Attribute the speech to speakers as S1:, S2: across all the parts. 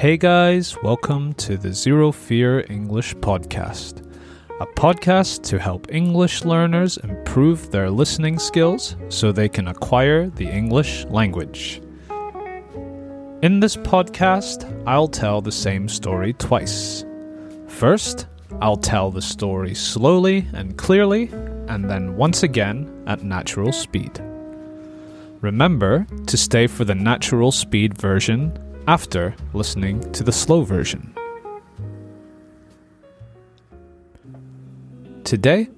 S1: Hey guys, welcome to the Zero Fear English Podcast, a podcast to help English learners improve their listening skills so they can acquire the English language. In this podcast, I'll tell the same story twice. First, I'll tell the story slowly and clearly, and then once again at natural speed. Remember to stay for the natural speed version after listening to the slow version. Today,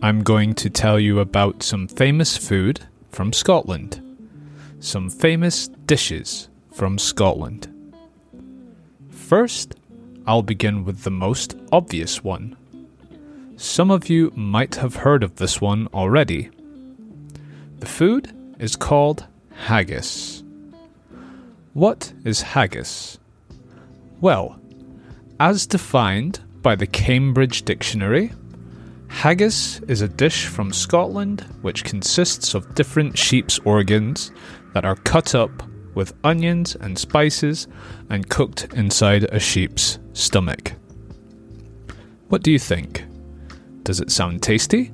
S1: I'm going to tell you about some famous food from Scotland, some famous dishes from Scotland. First, I'll begin with the most obvious one. Some of you might have heard of this one already. The food is called haggis. What is haggis? Well, as defined by the Cambridge Dictionary, haggis is a dish from Scotland which consists of different sheep's organs that are cut up with onions and spices and cooked inside a sheep's stomach. What do you think? Does it sound tasty?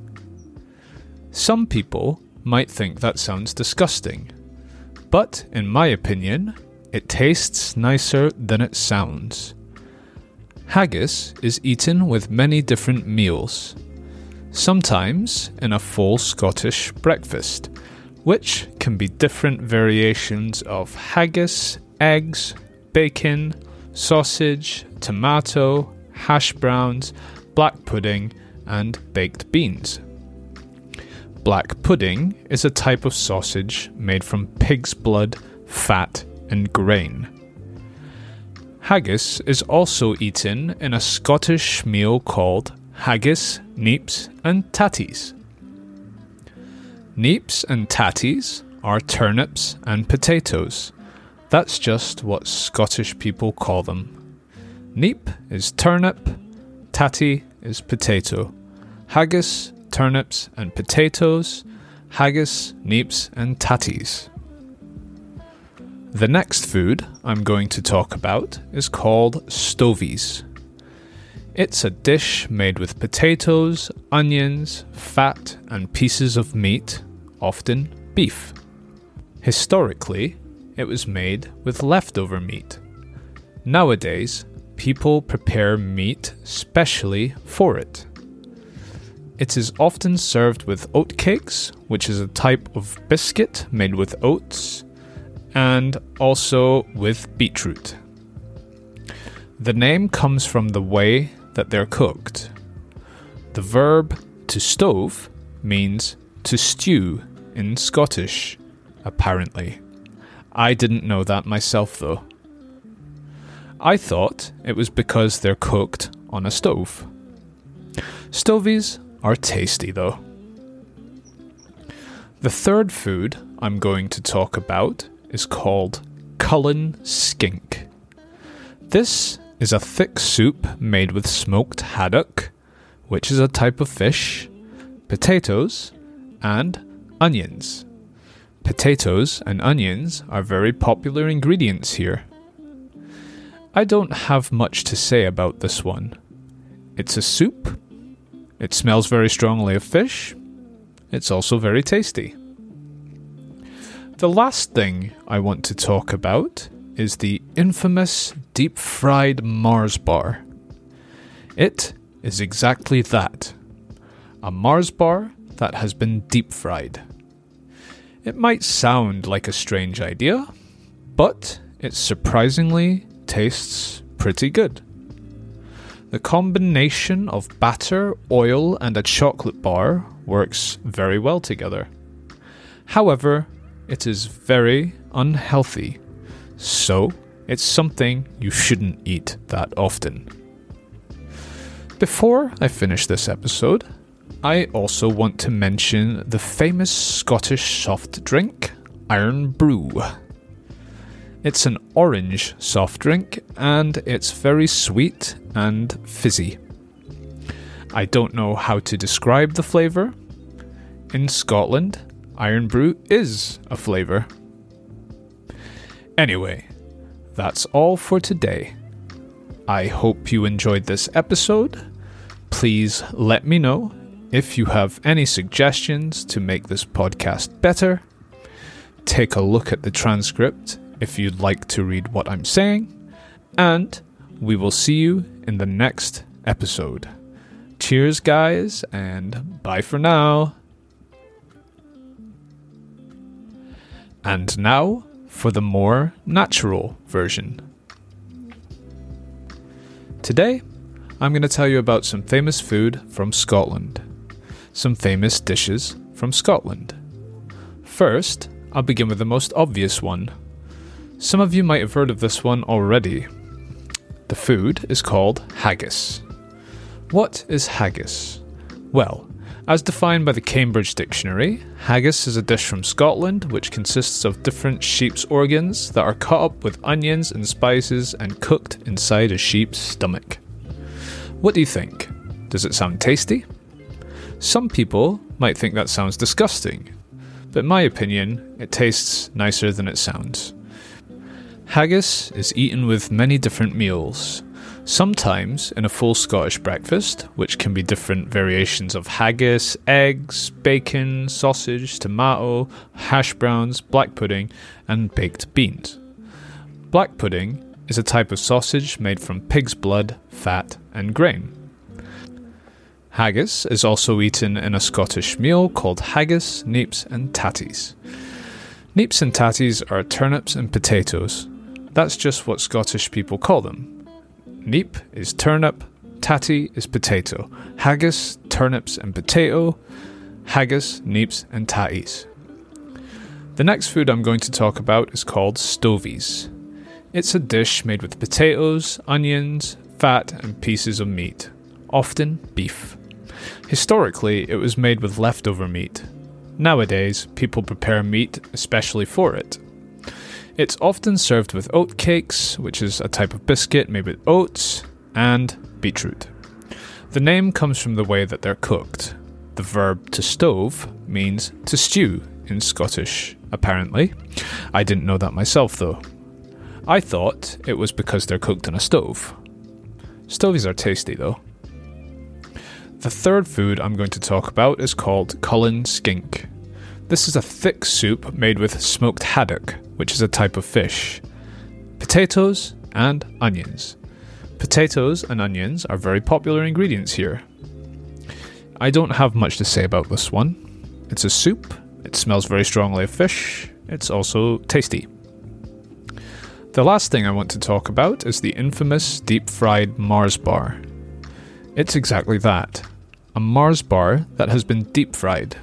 S1: Some people might think that sounds disgusting, but in my opinion, it tastes nicer than it sounds. Haggis is eaten with many different meals, sometimes in a full Scottish breakfast, which can be different variations of haggis, eggs, bacon, sausage, tomato, hash browns, black pudding, and baked beans. Black pudding is a type of sausage made from pig's blood, fat, and grain. Haggis is also eaten in a Scottish meal called haggis, neeps, and tatties. Neeps and tatties are turnips and potatoes. That's just what Scottish people call them. Neep is turnip, tatty is potato. Haggis, turnips, and potatoes. Haggis, neeps, and tatties. The next food I'm going to talk about is called stovies. It's a dish made with potatoes, onions, fat, and pieces of meat, often beef. Historically, it was made with leftover meat. Nowadays, people prepare meat specially for it. It is often served with oatcakes, which is a type of biscuit made with oats and also with beetroot. The name comes from the way that they're cooked. The verb to stove means to stew in Scottish, apparently. I didn't know that myself though. I thought it was because they're cooked on a stove. Stovies are tasty though. The third food I'm going to talk about is called Cullen Skink. This is a thick soup made with smoked haddock, which is a type of fish, potatoes, and onions. Potatoes and onions are very popular ingredients here. I don't have much to say about this one. It's a soup. It smells very strongly of fish. It's also very tasty. The last thing I want to talk about is the infamous deep fried Mars bar. It is exactly that a Mars bar that has been deep fried. It might sound like a strange idea, but it surprisingly tastes pretty good. The combination of batter, oil, and a chocolate bar works very well together. However, it is very unhealthy, so it's something you shouldn't eat that often. Before I finish this episode, I also want to mention the famous Scottish soft drink, Irn-Bru. It's an orange soft drink and it's very sweet and fizzy. I don't know how to describe the flavour. In Scotland, Irn-Bru is a flavour. Anyway, that's all for today. I hope you enjoyed this episode. Please let me know if you have any suggestions to make this podcast better. Take a look at the transcript if you'd like to read what I'm saying. And we will see you in the next episode. Cheers, guys, and bye for now. And now for the more natural version. Today, I'm going to tell you about some famous food from Scotland, some famous dishes from Scotland. First, I'll begin with the most obvious one. Some of you might have heard of this one already. The food is called haggis. What is haggis? Well, as defined by the Cambridge Dictionary, haggis is a dish from Scotland which consists of different sheep's organs that are cut up with onions and spices and cooked inside a sheep's stomach. What do you think? Does it sound tasty? Some people might think that sounds disgusting, but in my opinion, it tastes nicer than it sounds. Haggis is eaten with many different meals, Sometimes in a full Scottish breakfast, which can be different variations of haggis, eggs, bacon, sausage, tomato, hash browns, black pudding, and baked beans. Black pudding is a type of sausage made from pig's blood, fat, and grain. Haggis is also eaten in a Scottish meal called haggis, neeps, and tatties. Neeps and tatties are turnips and potatoes. That's just what Scottish people call them, Neep is turnip, tatty is potato, haggis, turnips and potato, haggis, neeps, and tatties. The next food I'm going to talk about is called stovies. It's a dish made with potatoes, onions, fat, and pieces of meat, often beef. Historically, it was made with leftover meat. Nowadays, people prepare meat especially for it. It's often served with oat cakes, which is a type of biscuit made with oats, and beetroot. The name comes from the way that they're cooked. The verb to stove means to stew in Scottish, apparently. I didn't know that myself, though. I thought it was because they're cooked on a stove. Stovies are tasty, though. The third food I'm going to talk about is called Cullen Skink. This is a thick soup made with smoked haddock, which is a type of fish, potatoes, and onions. Potatoes and onions are very popular ingredients here. I don't have much to say about this one. It's a soup, it smells very strongly of fish, it's also tasty. The last thing I want to talk about is the infamous deep fried Mars bar. It's exactly that a Mars bar that has been deep fried.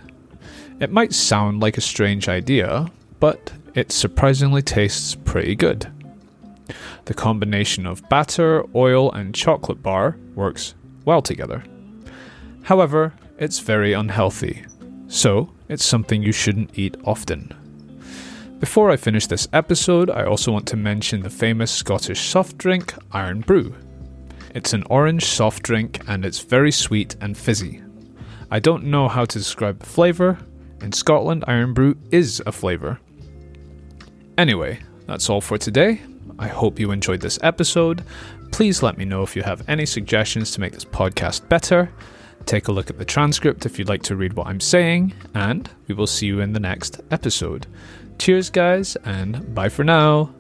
S1: It might sound like a strange idea, but it surprisingly tastes pretty good. The combination of batter, oil, and chocolate bar works well together. However, it's very unhealthy, so it's something you shouldn't eat often. Before I finish this episode, I also want to mention the famous Scottish soft drink, Irn-Bru. It's an orange soft drink and it's very sweet and fizzy. I don't know how to describe the flavour. In Scotland, Irn-Bru is a flavour. Anyway, that's all for today. I hope you enjoyed this episode. Please let me know if you have any suggestions to make this podcast better. Take a look at the transcript if you'd like to read what I'm saying, and we will see you in the next episode. Cheers, guys, and bye for now.